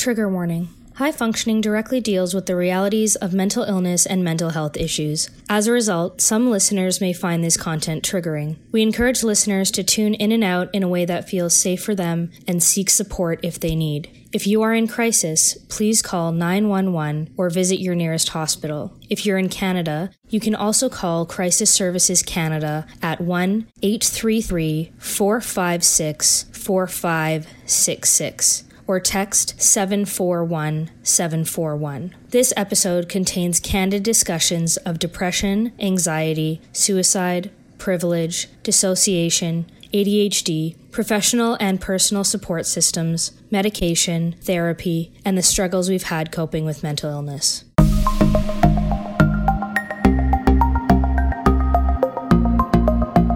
Trigger warning. High functioning directly deals with the realities of mental illness and mental health issues. As a result, some listeners may find this content triggering. We encourage listeners to tune in and out in a way that feels safe for them and seek support if they need. If you are in crisis, please call 911 or visit your nearest hospital. If you're in Canada, you can also call Crisis Services Canada at 1 833 456 4566 or text 741 741. This episode contains candid discussions of depression, anxiety, suicide, privilege, dissociation, ADHD, professional and personal support systems, medication, therapy, and the struggles we've had coping with mental illness.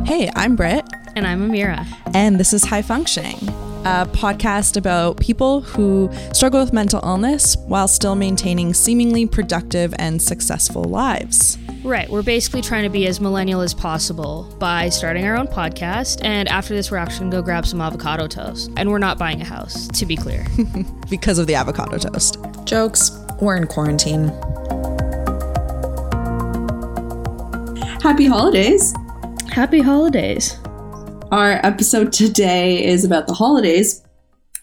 Hey, I'm Britt. And I'm Ameera. And this is High Functioning, a podcast about people who struggle with mental illness while still maintaining seemingly productive and successful lives. Right. We're basically trying to be as millennial as possible by starting our own podcast. And after this, we're actually going to go grab some avocado toast. And we're not buying a house, to be clear. because of the avocado toast. Jokes. We're in quarantine. Happy holidays. Happy holidays. Our episode today is about the holidays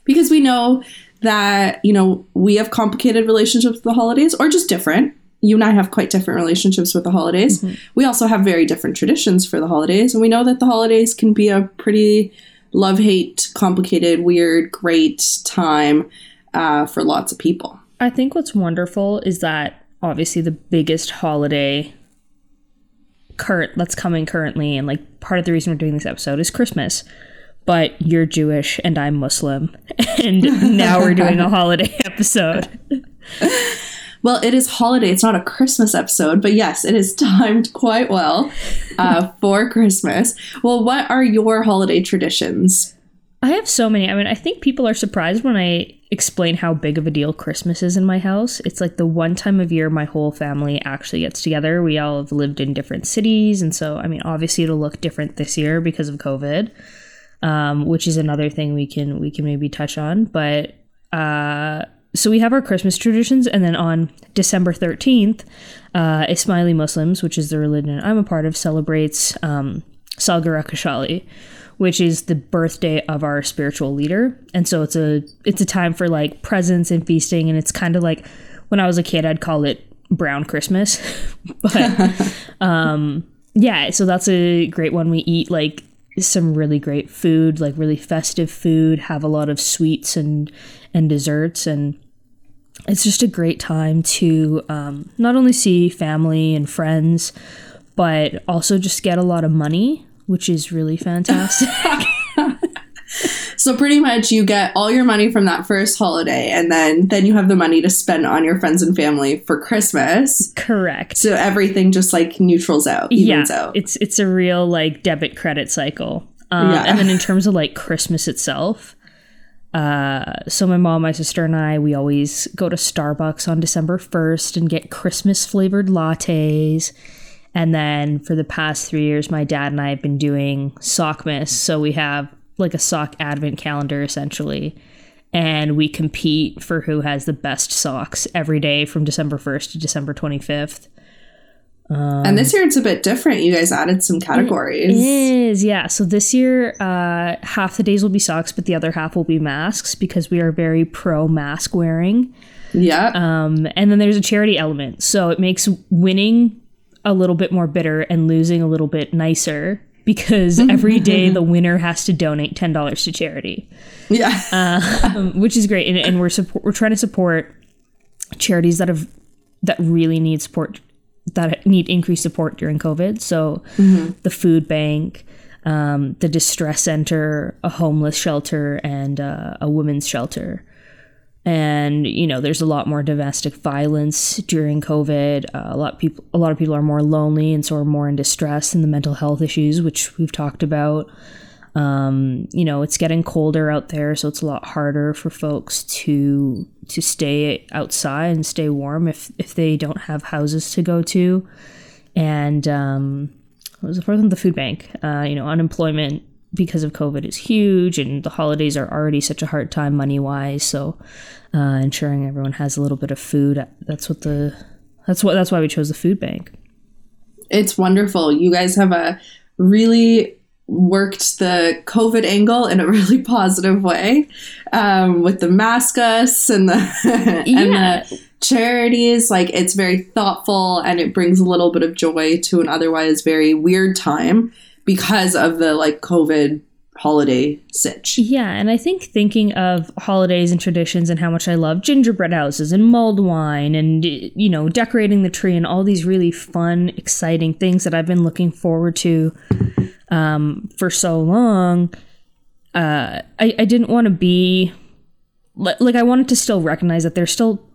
because we know that, you know, we have complicated relationships with the holidays or just different. You and I have quite different relationships with the holidays. Mm-hmm. We also have very different traditions for the holidays. And we know that the holidays can be a pretty love hate, complicated, weird, great time uh, for lots of people. I think what's wonderful is that obviously the biggest holiday current that's coming currently and like part of the reason we're doing this episode is Christmas. But you're Jewish and I'm Muslim. And now we're doing a holiday episode. Well, it is holiday. It's not a Christmas episode, but yes, it is timed quite well uh, for Christmas. Well, what are your holiday traditions? I have so many. I mean, I think people are surprised when I explain how big of a deal Christmas is in my house. It's like the one time of year my whole family actually gets together. We all have lived in different cities, and so I mean, obviously it'll look different this year because of COVID, um, which is another thing we can we can maybe touch on. But uh, so we have our Christmas traditions, and then on December thirteenth, uh, Ismaili Muslims, which is the religion I'm a part of, celebrates um, Khushiali which is the birthday of our spiritual leader. And so it's a it's a time for like presents and feasting and it's kind of like when I was a kid I'd call it brown Christmas. but um yeah, so that's a great one. We eat like some really great food, like really festive food, have a lot of sweets and and desserts and it's just a great time to um, not only see family and friends, but also just get a lot of money which is really fantastic. so pretty much you get all your money from that first holiday and then then you have the money to spend on your friends and family for Christmas. Correct. So everything just like neutrals out, yeah, out. It's it's a real like debit credit cycle. Um, yeah. and then in terms of like Christmas itself, uh, so my mom, my sister, and I, we always go to Starbucks on December 1st and get Christmas flavored lattes and then for the past three years, my dad and I have been doing Sockmas. So we have like a sock advent calendar essentially. And we compete for who has the best socks every day from December 1st to December 25th. Um, and this year it's a bit different. You guys added some categories. It is, yeah. So this year, uh, half the days will be socks, but the other half will be masks because we are very pro mask wearing. Yeah. Um, and then there's a charity element. So it makes winning a little bit more bitter and losing a little bit nicer because every day the winner has to donate ten dollars to charity. Yeah, uh, which is great, and, and we're support, we're trying to support charities that have that really need support that need increased support during COVID. So mm-hmm. the food bank, um, the distress center, a homeless shelter, and uh, a women's shelter and you know there's a lot more domestic violence during covid. Uh, a lot of people a lot of people are more lonely and so are more in distress and the mental health issues which we've talked about. Um, you know it's getting colder out there so it's a lot harder for folks to to stay outside and stay warm if if they don't have houses to go to. And um, what was the fourth one? The food bank. Uh, you know unemployment because of COVID is huge, and the holidays are already such a hard time money wise. So, uh, ensuring everyone has a little bit of food that's what the that's what that's why we chose the food bank. It's wonderful. You guys have a really worked the COVID angle in a really positive way um, with the mask us and the and Yeah. the charities. Like it's very thoughtful and it brings a little bit of joy to an otherwise very weird time because of the like COVID holiday sitch. Yeah, and I think thinking of holidays and traditions and how much I love gingerbread houses and mulled wine and you know decorating the tree and all these really fun, exciting things that I've been looking forward to um, for so long. Uh, I, I didn't want to be like I wanted to still recognize that there's still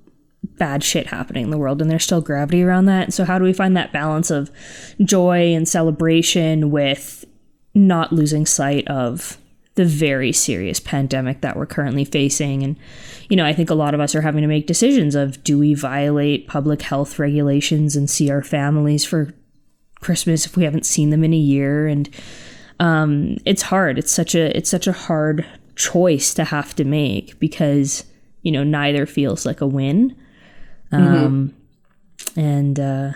bad shit happening in the world and there's still gravity around that. So how do we find that balance of joy and celebration with not losing sight of the very serious pandemic that we're currently facing? And you know i think a lot of us are having to make decisions of do we violate public health regulations and see our families for christmas if we haven't seen them in a year? And um, it's hard. It's such a it's such a hard choice to have to make because you know neither feels like a win um, and uh,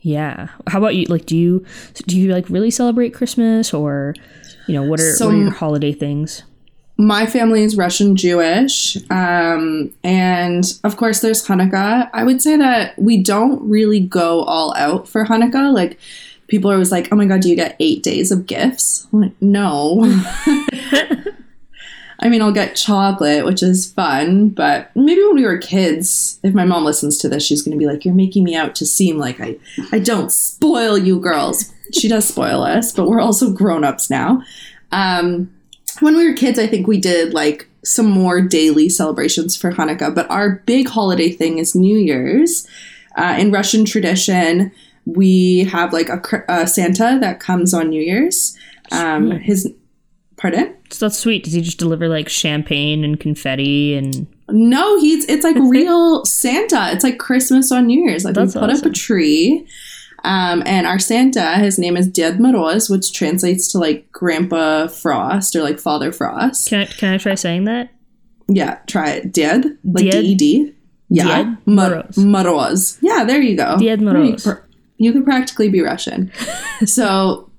yeah. How about you? Like, do you do you like really celebrate Christmas, or you know, what are, So- what are your holiday things? My family is Russian Jewish. Um, and of course, there's Hanukkah. I would say that we don't really go all out for Hanukkah. Like, people are always like, oh my God, do you get eight days of gifts? I'm like, no. I mean, I'll get chocolate, which is fun, but maybe when we were kids, if my mom listens to this, she's going to be like, You're making me out to seem like I, I don't spoil you girls. She does spoil us, but we're also grown ups now. Um, when we were kids, I think we did like some more daily celebrations for Hanukkah, but our big holiday thing is New Year's. Uh, in Russian tradition, we have like a, a Santa that comes on New Year's. Um, his, pardon? So that's sweet. Does he just deliver like champagne and confetti and No, he's it's like real Santa. It's like Christmas on New Year's. Like That's we put up a tree. Um, and our Santa, his name is Ded Moroz, which translates to like Grandpa Frost or like Father Frost. can I can I try saying that? Yeah, try it. Ded, like Ded? D E D. Yeah, Ded Moroz. Moroz. Yeah, there you go. Ded You Moroz. pr- You could practically be Russian. so,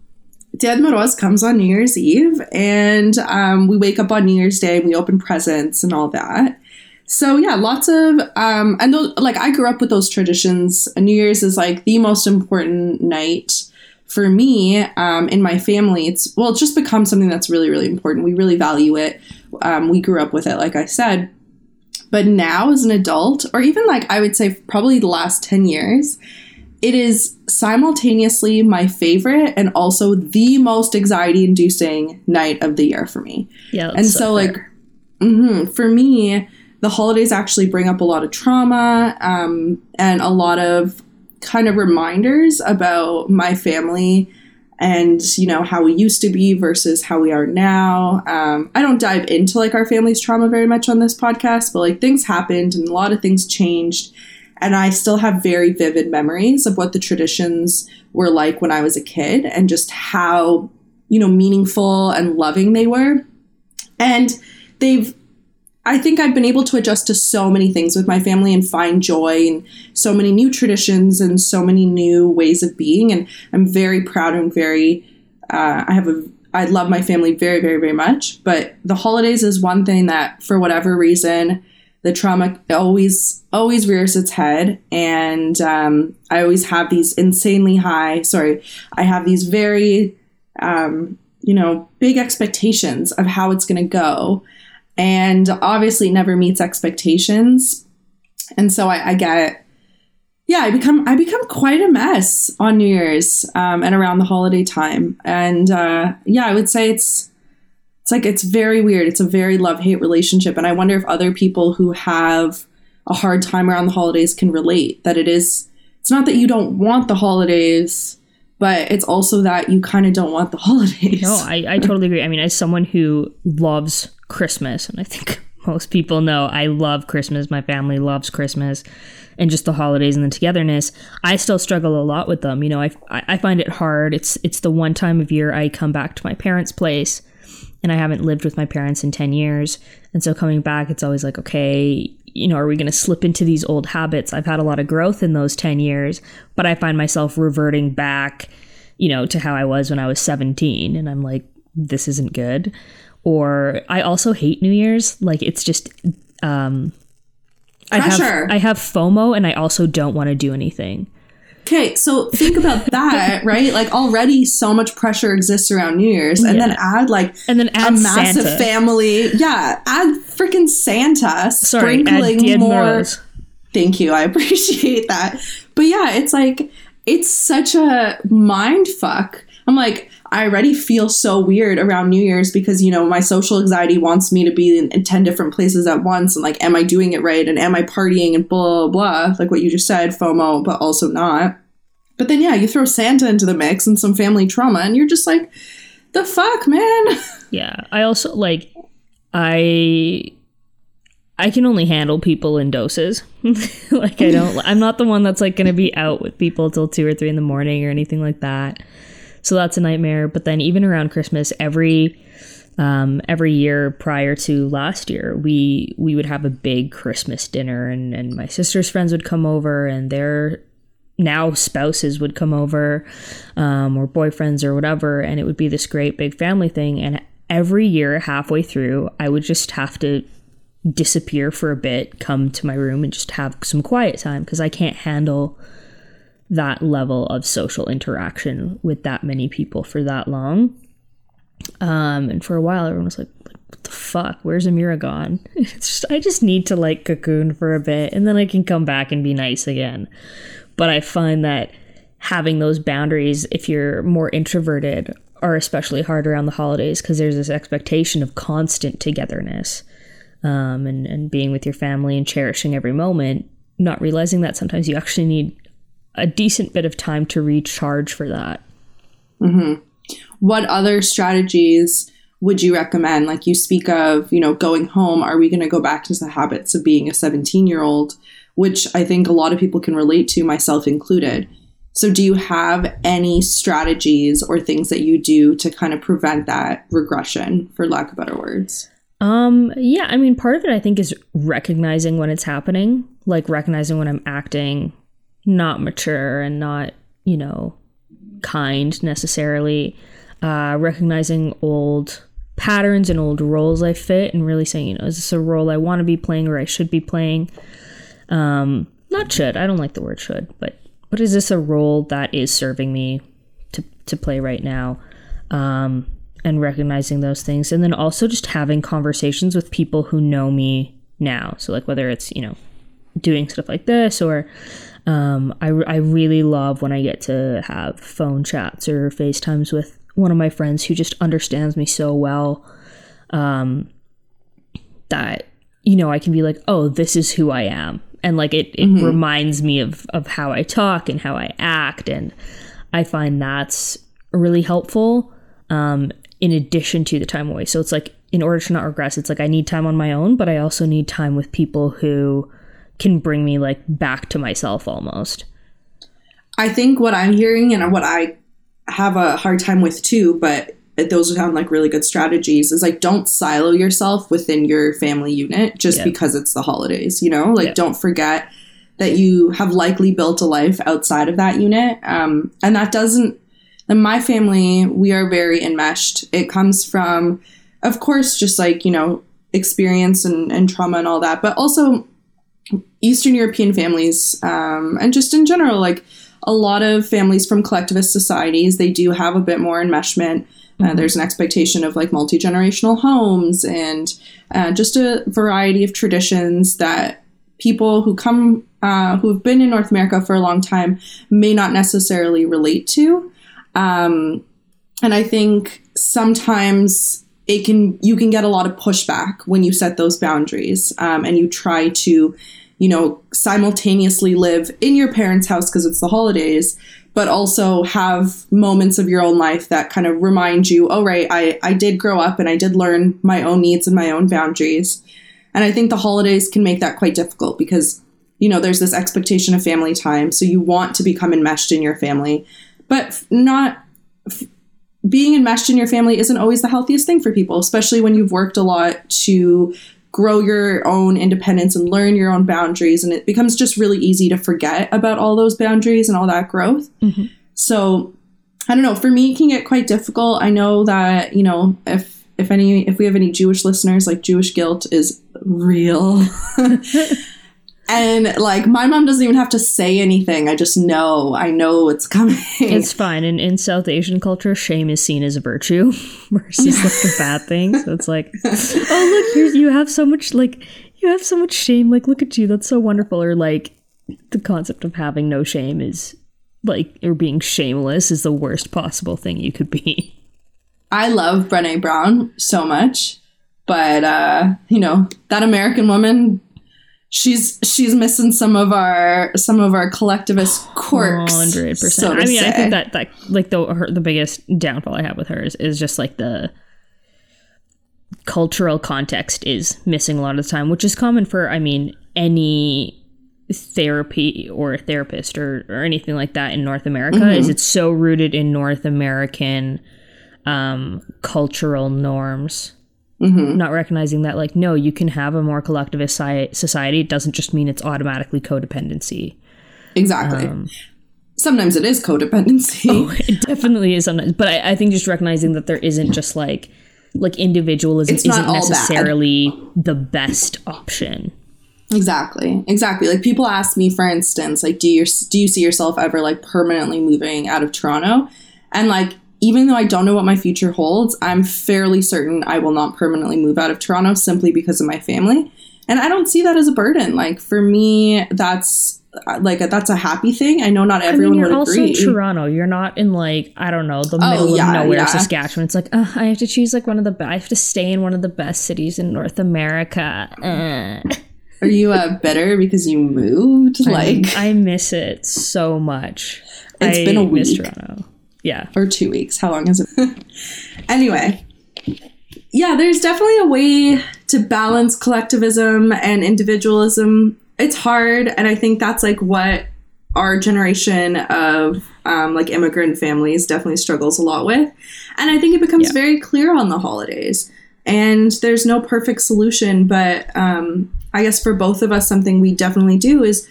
Ded Moroz comes on New Year's Eve, and um, we wake up on New Year's Day and we open presents and all that. So yeah, lots of um, and like I grew up with those traditions. New Year's is like the most important night for me um, in my family. It's well, it's just become something that's really really important. We really value it. Um, we grew up with it, like I said. But now, as an adult, or even like I would say probably the last 10 years, it is simultaneously my favorite and also the most anxiety inducing night of the year for me. Yeah. and so, like, fair. hmm for me, the holidays actually bring up a lot of trauma um, and a lot of kind of reminders about my family and you know how we used to be versus how we are now um, i don't dive into like our family's trauma very much on this podcast but like things happened and a lot of things changed and i still have very vivid memories of what the traditions were like when i was a kid and just how you know meaningful and loving they were and they've I think I've been able to adjust to so many things with my family and find joy in so many new traditions and so many new ways of being. And I'm very proud and very, uh, I have a, I love my family very, very, very much. But the holidays is one thing that, for whatever reason, the trauma always, always rears its head. And um, I always have these insanely high, sorry, I have these very, um, you know, big expectations of how it's going to go and obviously never meets expectations. And so I, I get, yeah, I become I become quite a mess on New Year's um, and around the holiday time. And uh, yeah, I would say it's it's like it's very weird. It's a very love hate relationship, and I wonder if other people who have a hard time around the holidays can relate. That it is, it's not that you don't want the holidays, but it's also that you kind of don't want the holidays. no, I, I totally agree. I mean, as someone who loves Christmas, and I think most people know, I love Christmas. My family loves Christmas and just the holidays and the togetherness. I still struggle a lot with them. You know, I, I find it hard. It's it's the one time of year I come back to my parents' place and I haven't lived with my parents in 10 years. And so coming back, it's always like, okay, you know, are we going to slip into these old habits? I've had a lot of growth in those 10 years, but I find myself reverting back, you know, to how I was when I was 17. And I'm like, this isn't good. Or I also hate New Year's. Like, it's just, um, I have, I have FOMO and I also don't want to do anything. Okay, so think about that, right? Like already so much pressure exists around New Year's, and yeah. then add like and then add a massive Santa. family. Yeah, add freaking Santa Sorry, sprinkling more. Thank you, I appreciate that. But yeah, it's like it's such a mind fuck. I'm like, I already feel so weird around New Year's because, you know, my social anxiety wants me to be in, in 10 different places at once. And like, am I doing it right? And am I partying and blah, blah, like what you just said, FOMO, but also not. But then, yeah, you throw Santa into the mix and some family trauma, and you're just like, the fuck, man? Yeah. I also, like, I. I can only handle people in doses. like I don't I'm not the one that's like going to be out with people till 2 or 3 in the morning or anything like that. So that's a nightmare. But then even around Christmas, every um, every year prior to last year, we we would have a big Christmas dinner, and and my sister's friends would come over, and their now spouses would come over, um, or boyfriends or whatever, and it would be this great big family thing. And every year, halfway through, I would just have to disappear for a bit, come to my room, and just have some quiet time because I can't handle that level of social interaction with that many people for that long. Um, and for a while, everyone was like, "What the fuck? Where's Ameera gone?" Just I just need to like cocoon for a bit, and then I can come back and be nice again. But I find that having those boundaries, if you're more introverted, are especially hard around the holidays because there's this expectation of constant togetherness um, and and being with your family and cherishing every moment. Not realizing that sometimes you actually need a decent bit of time to recharge for that. Mm-hmm. What other strategies would you recommend? Like you speak of, you know, going home. Are we going to go back to the habits of being a 17 year old, which I think a lot of people can relate to, myself included. So, do you have any strategies or things that you do to kind of prevent that regression, for lack of better words? Um, yeah, I mean, part of it I think is recognizing when it's happening, like recognizing when I'm acting not mature and not, you know, kind necessarily. Uh, recognizing old patterns and old roles I fit and really saying, you know, is this a role I want to be playing or I should be playing? Um, not should. I don't like the word should, but but is this a role that is serving me to to play right now? Um, and recognizing those things, and then also just having conversations with people who know me now. So like whether it's you know doing stuff like this or um, I, I really love when I get to have phone chats or FaceTimes with one of my friends who just understands me so well um, that, you know, I can be like, oh, this is who I am. And like it, it mm-hmm. reminds me of, of how I talk and how I act. And I find that's really helpful um, in addition to the time away. So it's like, in order to not regress, it's like I need time on my own, but I also need time with people who can bring me like back to myself almost. I think what I'm hearing and what I have a hard time with too, but those sound like really good strategies is like don't silo yourself within your family unit just yeah. because it's the holidays, you know? Like yeah. don't forget that you have likely built a life outside of that unit. Um, and that doesn't in my family, we are very enmeshed. It comes from, of course, just like, you know, experience and, and trauma and all that, but also Eastern European families, um, and just in general, like a lot of families from collectivist societies, they do have a bit more enmeshment. Uh, mm-hmm. there's an expectation of like multi generational homes and uh, just a variety of traditions that people who come uh, who have been in North America for a long time may not necessarily relate to. Um, and I think sometimes it can you can get a lot of pushback when you set those boundaries um, and you try to you know, simultaneously live in your parents' house because it's the holidays, but also have moments of your own life that kind of remind you, oh, right, I, I did grow up and I did learn my own needs and my own boundaries. And I think the holidays can make that quite difficult because, you know, there's this expectation of family time. So you want to become enmeshed in your family, but not being enmeshed in your family isn't always the healthiest thing for people, especially when you've worked a lot to grow your own independence and learn your own boundaries. And it becomes just really easy to forget about all those boundaries and all that growth. Mm-hmm. So I don't know. For me, it can get quite difficult. I know that, you know, if if any if we have any Jewish listeners, like Jewish guilt is real. and like my mom doesn't even have to say anything. I just know. I know it's coming. It's fine. In in South Asian culture, shame is seen as a virtue versus like a bad thing. So it's like, oh look, here's you have so much like you have so much shame. Like look at you, that's so wonderful. Or like the concept of having no shame is like or being shameless is the worst possible thing you could be. I love Brene Brown so much, but uh, you know, that American woman she's she's missing some of our some of our collectivist quirks. Hundred percent. to I mean, I think that that like the her, the biggest downfall I have with her is, is just like the cultural context is missing a lot of the time, which is common for I mean any therapy or therapist or, or anything like that in North America is it's so rooted in North American um, cultural norms. Not recognizing that, like, no, you can have a more collectivist sci- society. It doesn't just mean it's automatically codependency. exactly. um, Sometimes it is codependency. It definitely is sometimes, but I, I think just recognizing that there isn't just like like individualism It's isn't all bad. necessarily the best option. Exactly. Exactly. Like people ask me, for instance, like, do you do you see yourself ever like permanently moving out of Toronto? And like, even though I don't know what my future holds, I'm fairly certain I will not permanently move out of Toronto simply because of my family. And I don't see that as a burden. Like for me, that's uh, like a, that's a happy thing. I know not I mean, everyone you're would also agree. Toronto. You're not in like I don't know the middle yeah, of nowhere, yeah. Saskatchewan. It's like uh, I have to choose like one of the be- I have to stay in one of the best cities in North America. Uh. Are you uh, better because you moved? Like I miss it so much. It's I been a miss week. Toronto. Yeah. or two weeks. How long is it? anyway, yeah, there's definitely a way to balance collectivism and individualism. It's hard, and I think that's like what our generation of um, like immigrant families definitely struggles a lot with. And I think it becomes Yeah. very clear on the holidays. And there's no perfect solution, but um, I guess for both of us, something we definitely do is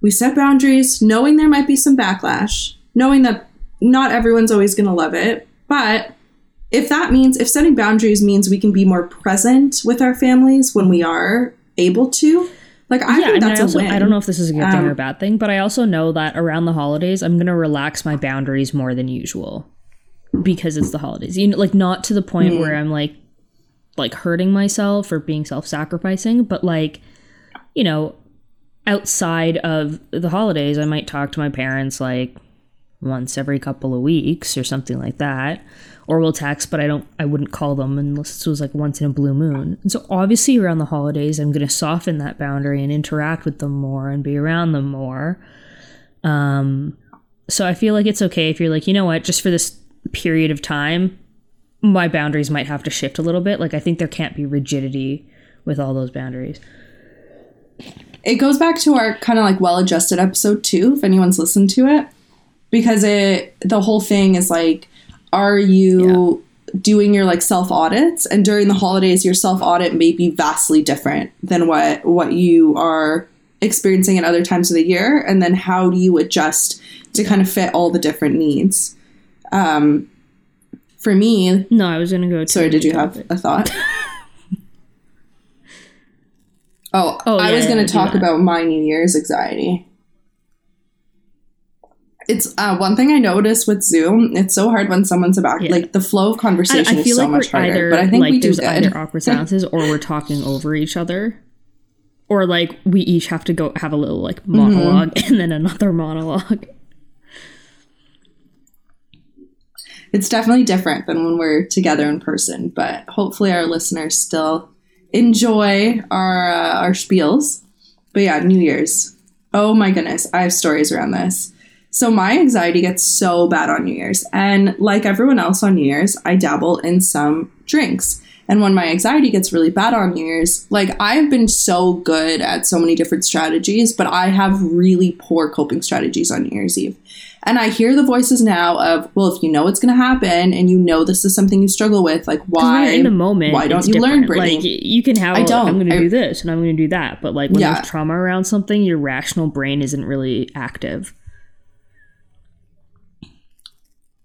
we set boundaries, knowing there might be some backlash, knowing that not everyone's always going to love it. But if that means, if setting boundaries means we can be more present with our families when we are able to, like I yeah, think that's I, also, a win. I don't know if this is a good thing Um, or a bad thing, but I also know that around the holidays, I'm going to relax my boundaries more than usual because it's the holidays. You know, like not to the point Hmm. where I'm like, like hurting myself or being self-sacrificing, but like, you know, outside of the holidays, I might talk to my parents like once every couple of weeks or something like that. Or we'll text, but I don't I wouldn't call them unless it was like once in a blue moon. And so obviously around the holidays I'm gonna soften that boundary and interact with them more and be around them more. Um so I feel like it's okay if you're like, you know what, just for this period of time, my boundaries might have to shift a little bit. Like I think there can't be rigidity with all those boundaries. it goes back to our kind of like well-adjusted episode two, if anyone's listened to it, because it the whole thing is like, are you doing your like self audits? And during the holidays, your self audit may be vastly different than what what you are experiencing at other times of the year. And then how do you adjust to kind of fit all the different needs? Um, for me, No, I was gonna go to Sorry, did you have a thought? oh, Oh, I yeah, was going do to talk about my New Year's anxiety. It's uh, one thing I noticed with Zoom. It's so hard when someone's about Yeah. like the flow of conversation I is feel so like much harder. either but I think like we do good. either awkward silences or we're talking over each other, or like we each have to go have a little like Mm-hmm. monologue and then another monologue. it's definitely different than when we're together in person. But hopefully, our listeners still enjoy our uh, our spiels. But yeah, New Year's. Oh my goodness, I have stories around this. So my anxiety gets so bad on New Year's, and like everyone else on New Year's, I dabble in some drinks. And when my anxiety gets really bad on New Year's, like I've been so good at so many different strategies, but I have really poor coping strategies on New Year's Eve. And I hear the voices now of, well, if you know it's going to happen and you know this is something you struggle with, like why in the moment? Why don't you learn, different. Brittany? Like you can have. I don't. I'm going to do this and I'm going to do that, but like when Yeah. there's trauma around something, your rational brain isn't really active.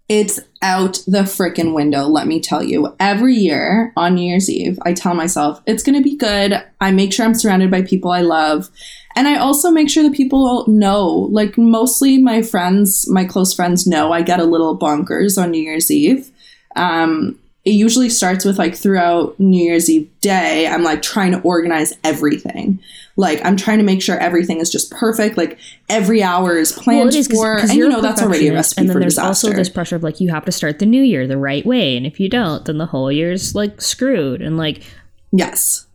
It's out the freaking window, let me tell you. Every year on New Year's Eve, I tell myself it's going to be good. I make sure I'm surrounded by people I love. And I also make sure that people know, like mostly my friends, my close friends know I get a little bonkers on New Year's Eve. Um, it usually starts with like throughout New Year's Eve day, I'm like trying to organize everything. Like I'm trying to make sure everything is just perfect. Like every hour is planned it is for, and you're you know that's already a recipe And then there's disaster. also this pressure of like you have to start the new year the right way, and if you don't, then the whole year's like screwed. And like, yes,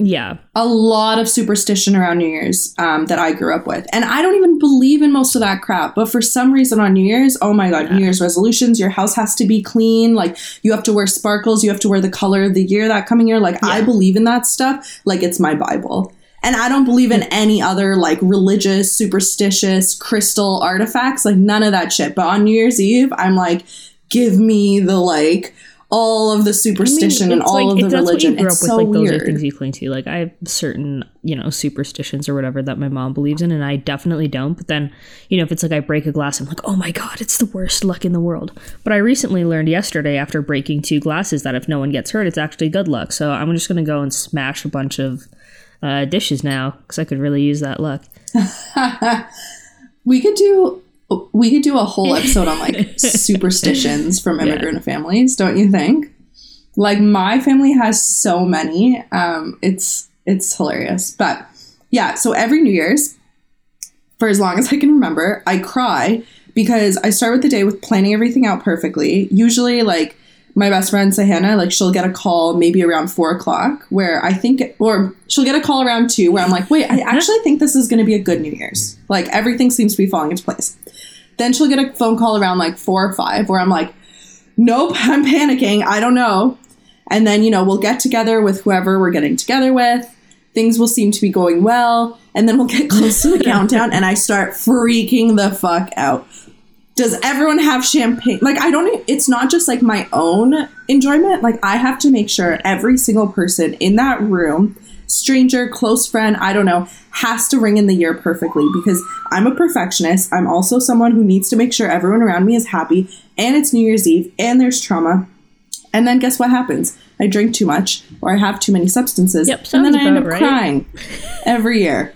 yeah, a lot of superstition around New Year's um, that I grew up with. And I don't even believe in most of that crap. But for some reason on New Year's, oh my God, New Year's resolutions, your house has to be clean. Like you have to wear sparkles, you have to wear the color of the year that coming year. Like I believe in that stuff like it's my Bible. And I don't believe in any other like religious, superstitious, crystal artifacts, like none of that shit. But on New Year's Eve, I'm like, give me the like all of the superstition and it's all like, of the religion. What you grew it's up with, so like those weird. are things you cling to. Like I have certain, you know, superstitions or whatever that my mom believes in, and I definitely don't. But then, you know, if it's like I break a glass, I'm like, oh my god, it's the worst luck in the world. But I recently learned yesterday after breaking two glasses that if no one gets hurt, it's actually good luck. So I'm just gonna go and smash a bunch of uh, dishes now because I could really use that luck. We could do we could do a whole episode on like superstitions from immigrant families, don't you think? Like my family has so many. Um, it's it's hilarious. But yeah, so every New Year's, for as long as I can remember, I cry because I start with the day with planning everything out perfectly. Usually, like my best friend Sahana, like she'll get a call maybe around four o'clock where I think, or she'll get a call around two where I'm like, wait, I uh-huh. actually think this is going to be a good New Year's. Like everything seems to be falling into place. Then she'll get a phone call around like four or five where I'm like, nope, I'm panicking. I don't know. And then, you know, we'll get together with whoever we're getting together with. Things will seem to be going well. And then we'll get close to the countdown and I start freaking the fuck out. Does everyone have champagne? Like, I don't, it's not just like my own enjoyment. Like, I have to make sure every single person in that room, stranger, close friend, I don't know, has to ring in the year perfectly because I'm a perfectionist. I'm also someone who needs to make sure everyone around me is happy and it's New Year's Eve and there's trauma. And then guess what happens? I drink too much or I have too many substances. Yep, and then I end up right. crying every year.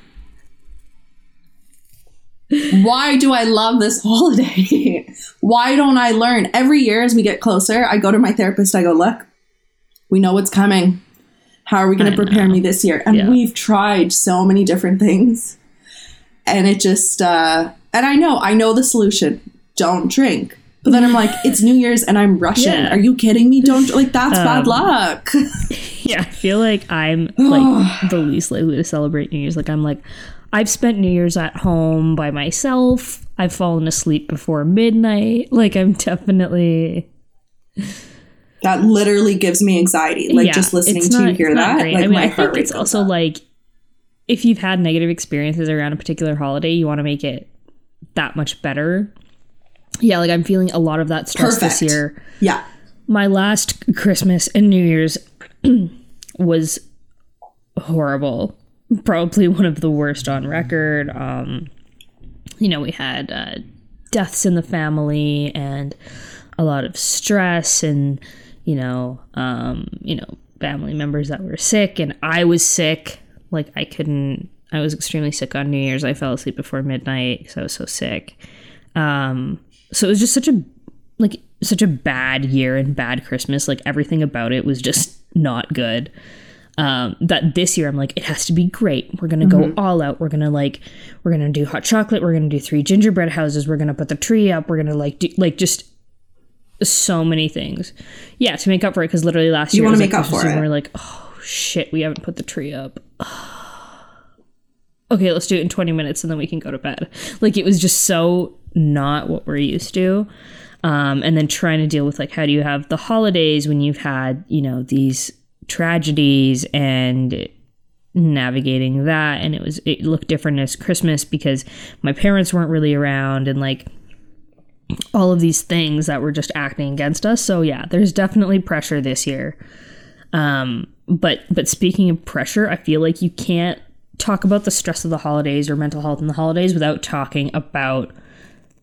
Why do I love this holiday? Why don't I learn? Every year as we get closer, I go to my therapist, I go, look, we know what's coming. How are we going to prepare know. me this year? And Yeah. we've tried so many different things. And it just, uh, and I know, I know the solution. Don't drink. But then I'm like, it's New Year's and I'm Russian. Yeah. Are you kidding me? Don't, like, that's bad Um, luck. Yeah, I feel like I'm like the least likely to celebrate New Year's. Like I'm like I've spent New Year's at home by myself. I've fallen asleep before midnight. Like I'm definitely that literally gives me anxiety. Like, yeah, just listening it's to you hear that. great. Like, I mean, my I heart think it's also up. like if you've had negative experiences around a particular holiday, you want to make it that much better. Yeah, like I'm feeling a lot of that stress this year. Yeah. my last Christmas and New Year's was horrible. Probably one of the worst on record. Um, you know, we had uh, deaths in the family and a lot of stress, and you know, um, you know, family members that were sick, and I was sick. Like I couldn't. I was extremely sick on New Year's. I fell asleep before midnight because I was so sick. Um, so it was just such a like such a bad year and bad Christmas. Like everything about it was just not good. Um, that this year I'm like, it has to be great. We're gonna go all out. We're gonna like, we're gonna do hot chocolate. We're gonna do three gingerbread houses. We're gonna put the tree up. We're gonna like do like just so many things. Yeah, to make up for it because literally last You year wanna make like, up for it. We're like, oh shit, we haven't put the tree up. okay, let's do it in 20 minutes and then we can go to bed. Like it was just so not what we're used to. Um, and then trying to deal with like how do you have the holidays when you've had you know these tragedies and navigating that? And it was it looked different as christmas because my parents weren't really around and like all of these things that were just acting against us. So yeah there's definitely pressure this year. Um but but speaking of pressure i feel like you can't talk about the stress of the holidays or mental health in the holidays without talking about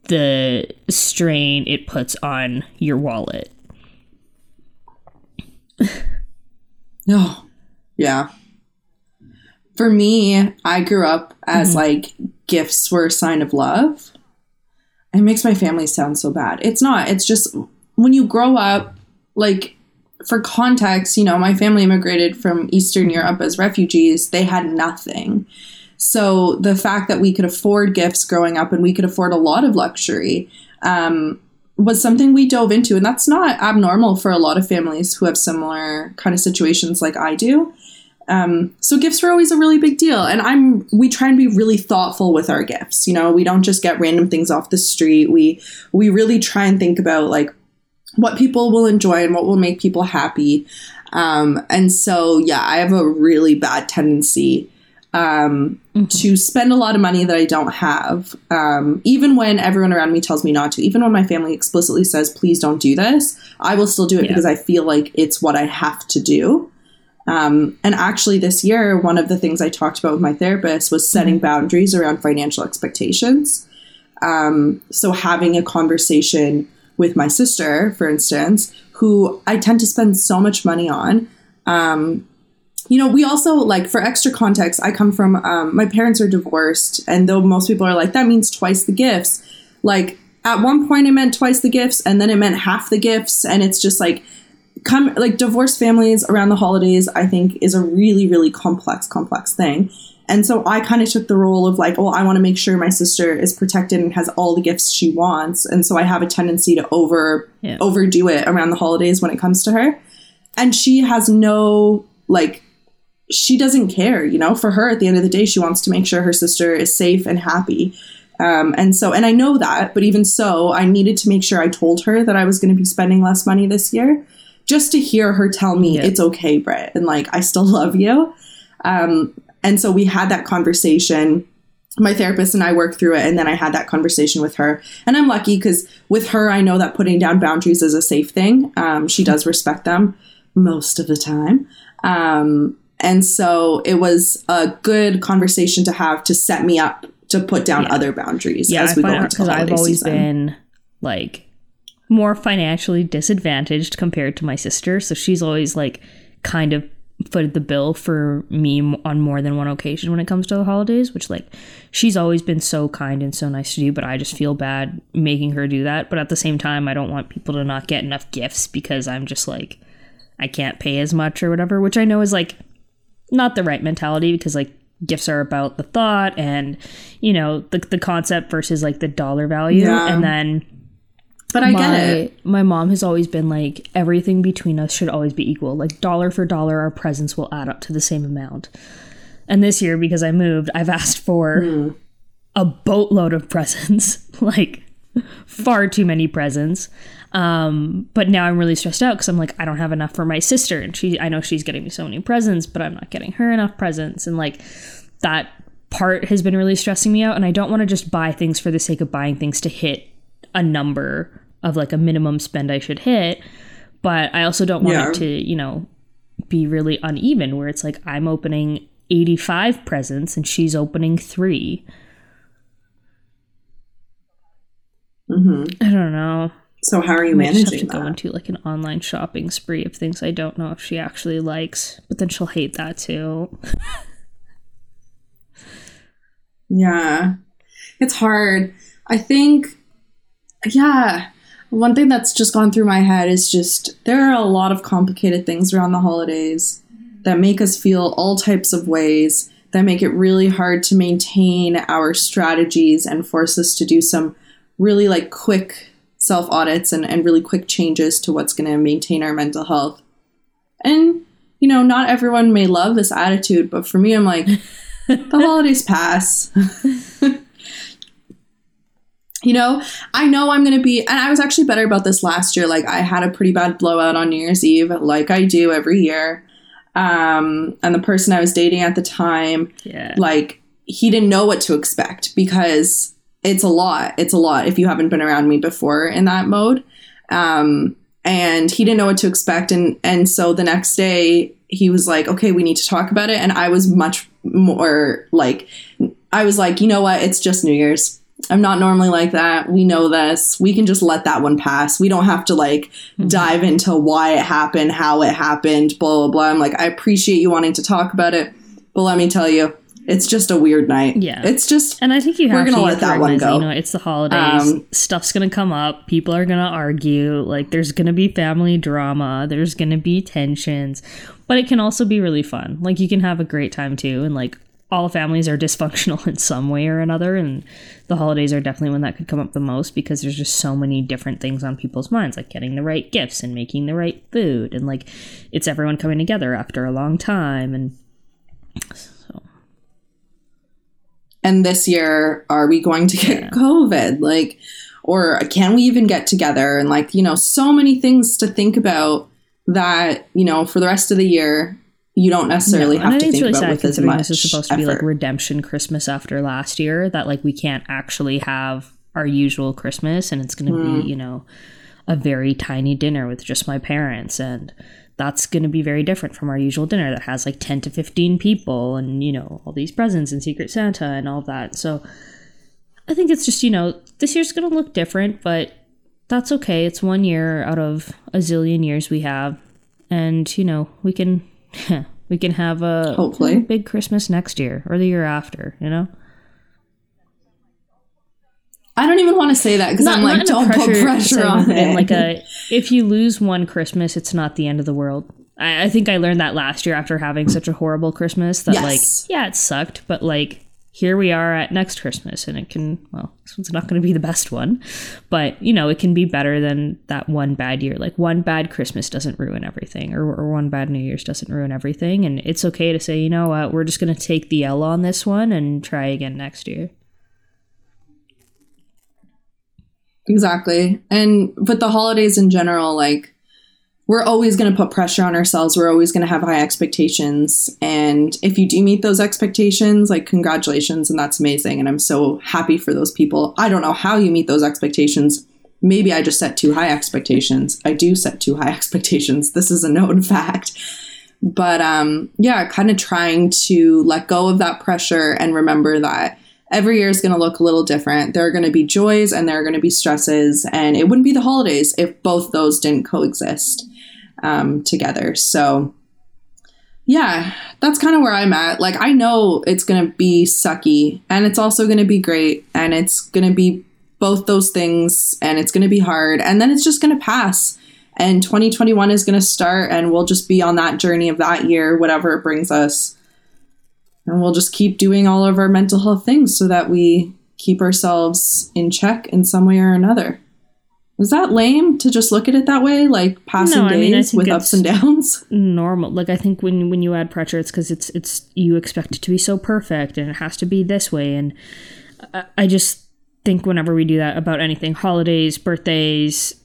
the strain it puts on your wallet Oh, yeah. For me, I grew up as mm-hmm. like gifts were a sign of love. It makes my family sound so bad. It's not. It's just when you grow up, like for context, you know, my family immigrated from Eastern Europe as refugees. They had nothing. So the fact that we could afford gifts growing up and we could afford a lot of luxury um, was something we dove into. And that's not abnormal for a lot of families who have similar kind of situations like I do. Um, so gifts were always a really big deal. And I'm we try and be really thoughtful with our gifts. You know, we don't just get random things off the street. We we really try and think about like what people will enjoy and what will make people happy. Um, and so yeah, I have a really bad tendency um, to spend a lot of money that I don't have, um, even when everyone around me tells me not to, even when my family explicitly says, please don't do this, I will still do it Yeah. because I feel like it's what I have to do. Um, and actually, this year, one of the things I talked about with my therapist was setting boundaries around financial expectations. Um, so, having a conversation with my sister, for instance, who I tend to spend so much money on, um, you know, we also like for extra context, I come from um, my parents are divorced, and though most people are like, that means twice the gifts, like at one point it meant twice the gifts, and then it meant half the gifts, and it's just like come like divorced families around the holidays, I think is a really, really complex, complex thing. And so I kind of took the role of like, oh, I want to make sure my sister is protected and has all the gifts she wants. And so I have a tendency to over Yeah. overdo it around the holidays when it comes to her. And she has no like she doesn't care, you know, for her at the end of the day, she wants to make sure her sister is safe and happy. Um, and so, and I know that, but even so, I needed to make sure I told her that I was going to be spending less money this year just to hear her tell me Yeah. it's okay, Britt, and like, I still love you. Um, and so we had that conversation. My therapist and I worked through it, and then I had that conversation with her. And I'm lucky because with her, I know that putting down boundaries is a safe thing. Um, she does respect them most of the time. Um, and so it was a good conversation to have to set me up to put down Yeah. other boundaries yeah as I we go find into the because holiday i've always season. been like more financially disadvantaged compared to my sister so she's always like kind of footed the bill for me on more than one occasion when it comes to the holidays which like she's always been so kind and so nice to do but i just feel bad making her do that but at the same time i don't want people to not get enough gifts because i'm just like i can't pay as much or whatever which i know is like not the right mentality because like gifts are about the thought and you know the, the concept versus like the dollar value Yeah. and then but I my, get it. my mom has always been like everything between us should always be equal like dollar for dollar our presents will add up to the same amount and this year because i moved i've asked for Hmm. a boatload of presents like far too many presents. Um but now i'm really stressed out because i'm like i don't have enough for my sister. And she i know she's getting me so many presents but i'm not getting her enough presents. And like that part has been really stressing me out. And i don't want to just buy things for the sake of buying things to hit a number of like a minimum spend i should hit. But i also don't want Yeah. it to you know be really uneven where it's like i'm opening 85 presents and she's opening three hmm i don't know So how are you I might just have managing to go into like an online shopping spree of things I don't know if she actually likes, but then she'll hate that too. Yeah. It's hard. I think, yeah, one thing that's just gone through my head is just there are a lot of complicated things around the holidays that make us feel all types of ways, that make it really hard to maintain our strategies and force us to do some really like quick self audits and, and really quick changes to what's going to maintain our mental health. And, you know, not everyone may love this attitude, but for me, I'm like, the holidays pass. you know, I know I'm going to be, and I was actually better about this last year. Like, I had a pretty bad blowout on New Year's Eve, like I do every year. Um, and the person I was dating at the time, Yeah. like, he didn't know what to expect because it's a lot. It's a lot if you haven't been around me before in that mode. Um, and he didn't know what to expect. And, and so the next day, he was like, okay, we need to talk about it. And I was much more like, I was like, you know what? It's just New Year's. I'm not normally like that. We know this. We can just let that one pass. We don't have to like dive into why it happened, how it happened, blah, blah, blah. I'm like, I appreciate you wanting to talk about it. But let me tell you, it's just a weird night. Yeah. It's just, And I think you We're gonna to let you have to that one go. You know, it's the holidays. Um, Stuff's gonna come up. People are gonna argue. Like, there's gonna be family drama. There's gonna be tensions, but it can also be really fun. Like, you can have a great time too. And like, all families are dysfunctional in some way or another. And the holidays are definitely when that could come up the most because there's just so many different things on people's minds, like getting the right gifts and making the right food, and like, it's everyone coming together after a long time and. And this year, are we going to get COVID? Like, or can we even get together? And like, you know, so many things to think about that, you know, for the rest of the year, you don't necessarily No, have to think think it's really about sad with considering this is supposed to be like redemption Christmas after last year. That like we can't actually have our usual Christmas, and it's going to Hmm. be you know a very tiny dinner with just my parents, and that's going to be very different from our usual dinner that has like ten to fifteen people, and you know all these presents and Secret Santa and all that. So I think it's just you know this year's going to look different, but that's okay. It's one year out of a zillion years we have, and you know we can we can have a Hopefully. big Christmas next year or the year after. You know, I don't even want to say that because I'm like, don't put pressure on it. like a if you lose one Christmas, it's not the end of the world. I, I think I learned that last year after having such a horrible Christmas. That Yes. like yeah, it sucked, but like here we are at next Christmas, and it can well, this one's not going to be the best one, but you know it can be better than that one bad year. Like one bad Christmas doesn't ruin everything, or, or one bad New Year's doesn't ruin everything, and it's okay to say you know what, we're just going to take the L on this one and try again next year. Exactly. And with the holidays in general, like we're always going to put pressure on ourselves. We're always going to have high expectations. And if you do meet those expectations, like congratulations, and that's amazing. And I'm so happy for those people. I don't know how you meet those expectations. Maybe I just set too high expectations. I do set too high expectations. This is a known fact. But um, yeah, kind of trying to let go of that pressure and remember that every year is going to look a little different. There are going to be joys and there are going to be stresses, and it wouldn't be the holidays if both those didn't coexist um, together. So, yeah, that's kind of where I'm at. Like, I know it's going to be sucky, and it's also going to be great, and it's going to be both those things, and it's going to be hard, and then it's just going to pass. And 2021 is going to start, and we'll just be on that journey of that year, whatever it brings us and we'll just keep doing all of our mental health things so that we keep ourselves in check in some way or another. Is that lame to just look at it that way, like passing No, I mean, I days with ups and downs? normal like i think when when you add pressure it's because it's it's you expect it to be so perfect and it has to be this way and I, I just think whenever we do that about anything holidays birthdays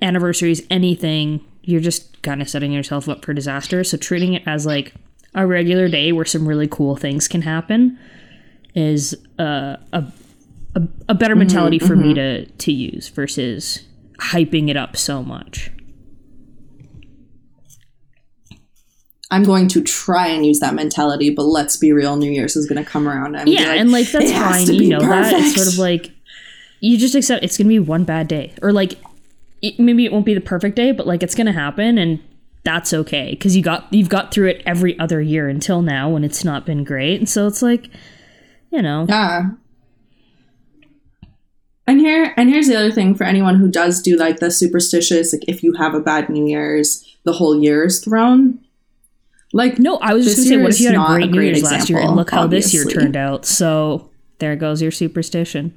anniversaries anything you're just kind of setting yourself up for disaster so treating it as like a regular day where some really cool things can happen is uh, a a, a better mentality for me to to use versus hyping it up so much I'm going to try and use that mentality, but let's be real, New Year's is going to come around. And yeah, and like that's "It has fine. to You know that it's sort of like you just accept it's gonna be one bad day, or like it, maybe it won't be the perfect day, but like it's gonna happen, and that's okay because you got you've got through it every other year until now when it's not been great, and so it's like you know Yeah. And here and here's the other thing for anyone who does do like the superstitious, like if you have a bad New Year's, the whole year is thrown. Like no, I was just gonna say, what if you had a great a New great Year's last year and look how this year turned out? So there goes your superstition.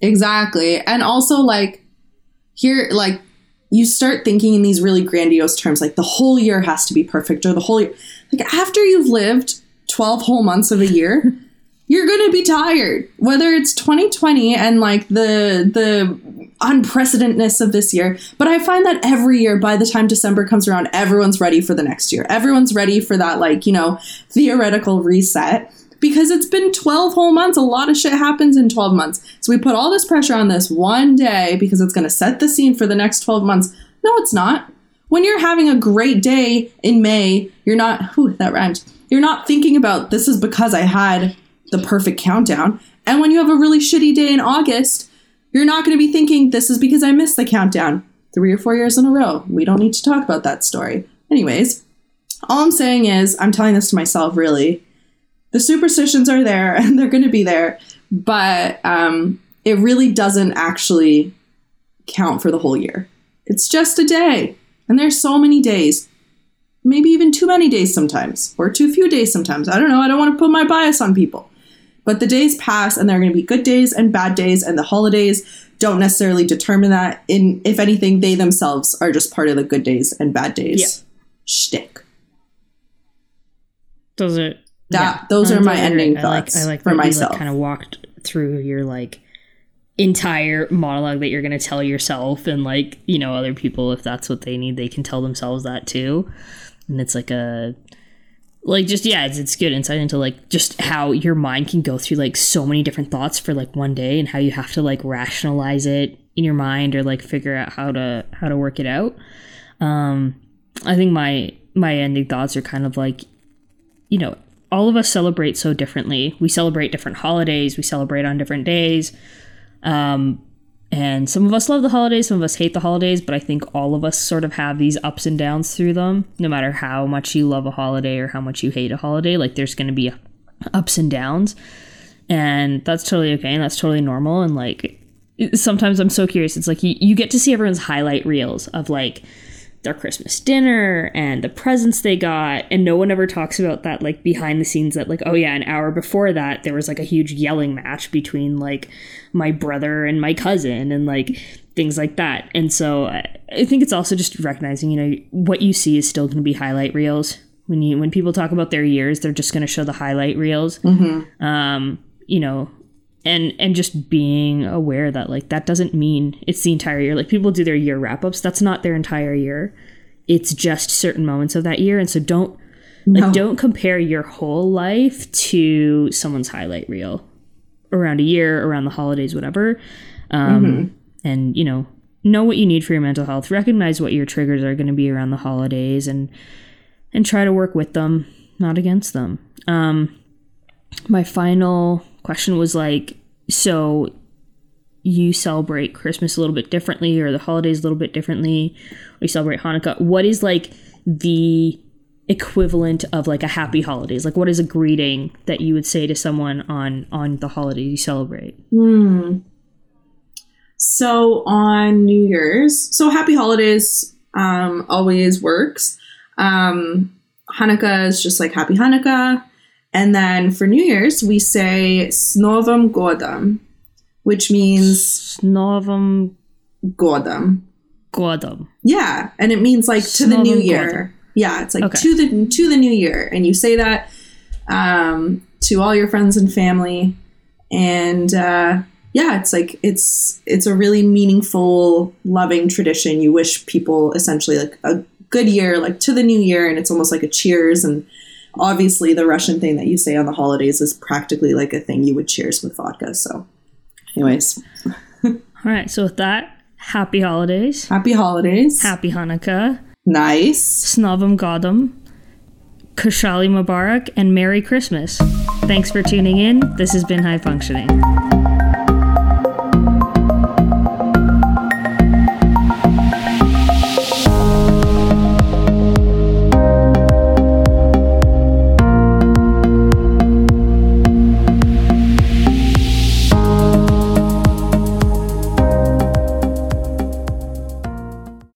Exactly. And also like here like you start thinking in these really grandiose terms like the whole year has to be perfect or the whole year like after you've lived 12 whole months of a year you're going to be tired. Whether it's 2020 and like the the unprecedentedness of this year but i find that every year by the time december comes around everyone's ready for the next year. Everyone's ready for that like you know theoretical reset because it's been 12 whole months a lot of shit happens in 12 months so we put all this pressure on this one day because it's going to set the scene for the next 12 months no it's not when you're having a great day in may you're not whew, that rhymes you're not thinking about this is because i had the perfect countdown. And when you have a really shitty day in August, you're not going to be thinking, this is because I missed the countdown three or four years in a row. We don't need to talk about that story. Anyways, all I'm saying is, I'm telling this to myself really. The superstitions are there and they're going to be there, but um, it really doesn't actually count for the whole year. It's just a day. And there's so many days maybe even too many days sometimes, or too few days sometimes. I don't know. I don't want to put my bias on people. But the days pass and there are going to be good days and bad days, and the holidays don't necessarily determine that. In if anything, they themselves are just part of the good days and bad days Yeah. shtick. Those are That- those are my ending great. I like, thoughts I like for that myself. Like, kind of walked through your like entire monologue that you're going to tell yourself and like you know other people if that's what they need they can tell themselves that too and it's like a like just yeah it's, it's good insight into like just how your mind can go through like so many different thoughts for like one day and how you have to like rationalize it in your mind or like figure out how to how to work it out um i think my my ending thoughts are kind of like you know all of us celebrate so differently we celebrate different holidays we celebrate on different days um and some of us love the holidays, some of us hate the holidays, but I think all of us sort of have these ups and downs through them. No matter how much you love a holiday or how much you hate a holiday, like there's going to be ups and downs. And that's totally okay. And that's totally normal. And like sometimes I'm so curious. It's like you, you get to see everyone's highlight reels of like their Christmas dinner and the presents they got. And no one ever talks about that, like behind the scenes that, like, oh yeah, an hour before that, there was like a huge yelling match between like my brother and my cousin and like things like that. And so I, I think it's also just recognizing, you know, what you see is still going to be highlight reels. When you when people talk about their years, they're just going to show the highlight reels. Um, you know, and and just being aware that like that doesn't mean it's the entire year. Like people do their year wrap ups that's not their entire year. It's just certain moments of that year. And so don't like don't compare your whole life to someone's highlight reel around a year around the holidays whatever. Um and you know know what you need for your mental health. Recognize what your triggers are going to be around the holidays and and try to work with them not against them. Um my final question was like so you celebrate christmas a little bit differently or the holidays a little bit differently or you celebrate hanukkah what is like the equivalent of like a happy holidays like what is a greeting that you would say to someone on on the holidays you celebrate So on New Year's, so happy holidays um, always works. Um, Hanukkah is just like happy Hanukkah. And then for New Year's, we say S Novim Godam, which means Novum Godam. Godam. Yeah, and it means like to the new year. Godam. Yeah, it's like Okay. to the to the new year, and you say that um, to all your friends and family, and uh, yeah, it's like it's it's a really meaningful, loving tradition. You wish people essentially like a good year, like to the new year, and it's almost like a cheers. And obviously, the Russian thing that you say on the holidays is practically like a thing you would cheers with vodka. So, anyways, all right so with that happy holidays happy holidays. happy hanukkah nice. Snovim Godam, Khushiali Mubarak, and Merry Christmas. Thanks for tuning in. This has been High Functioning.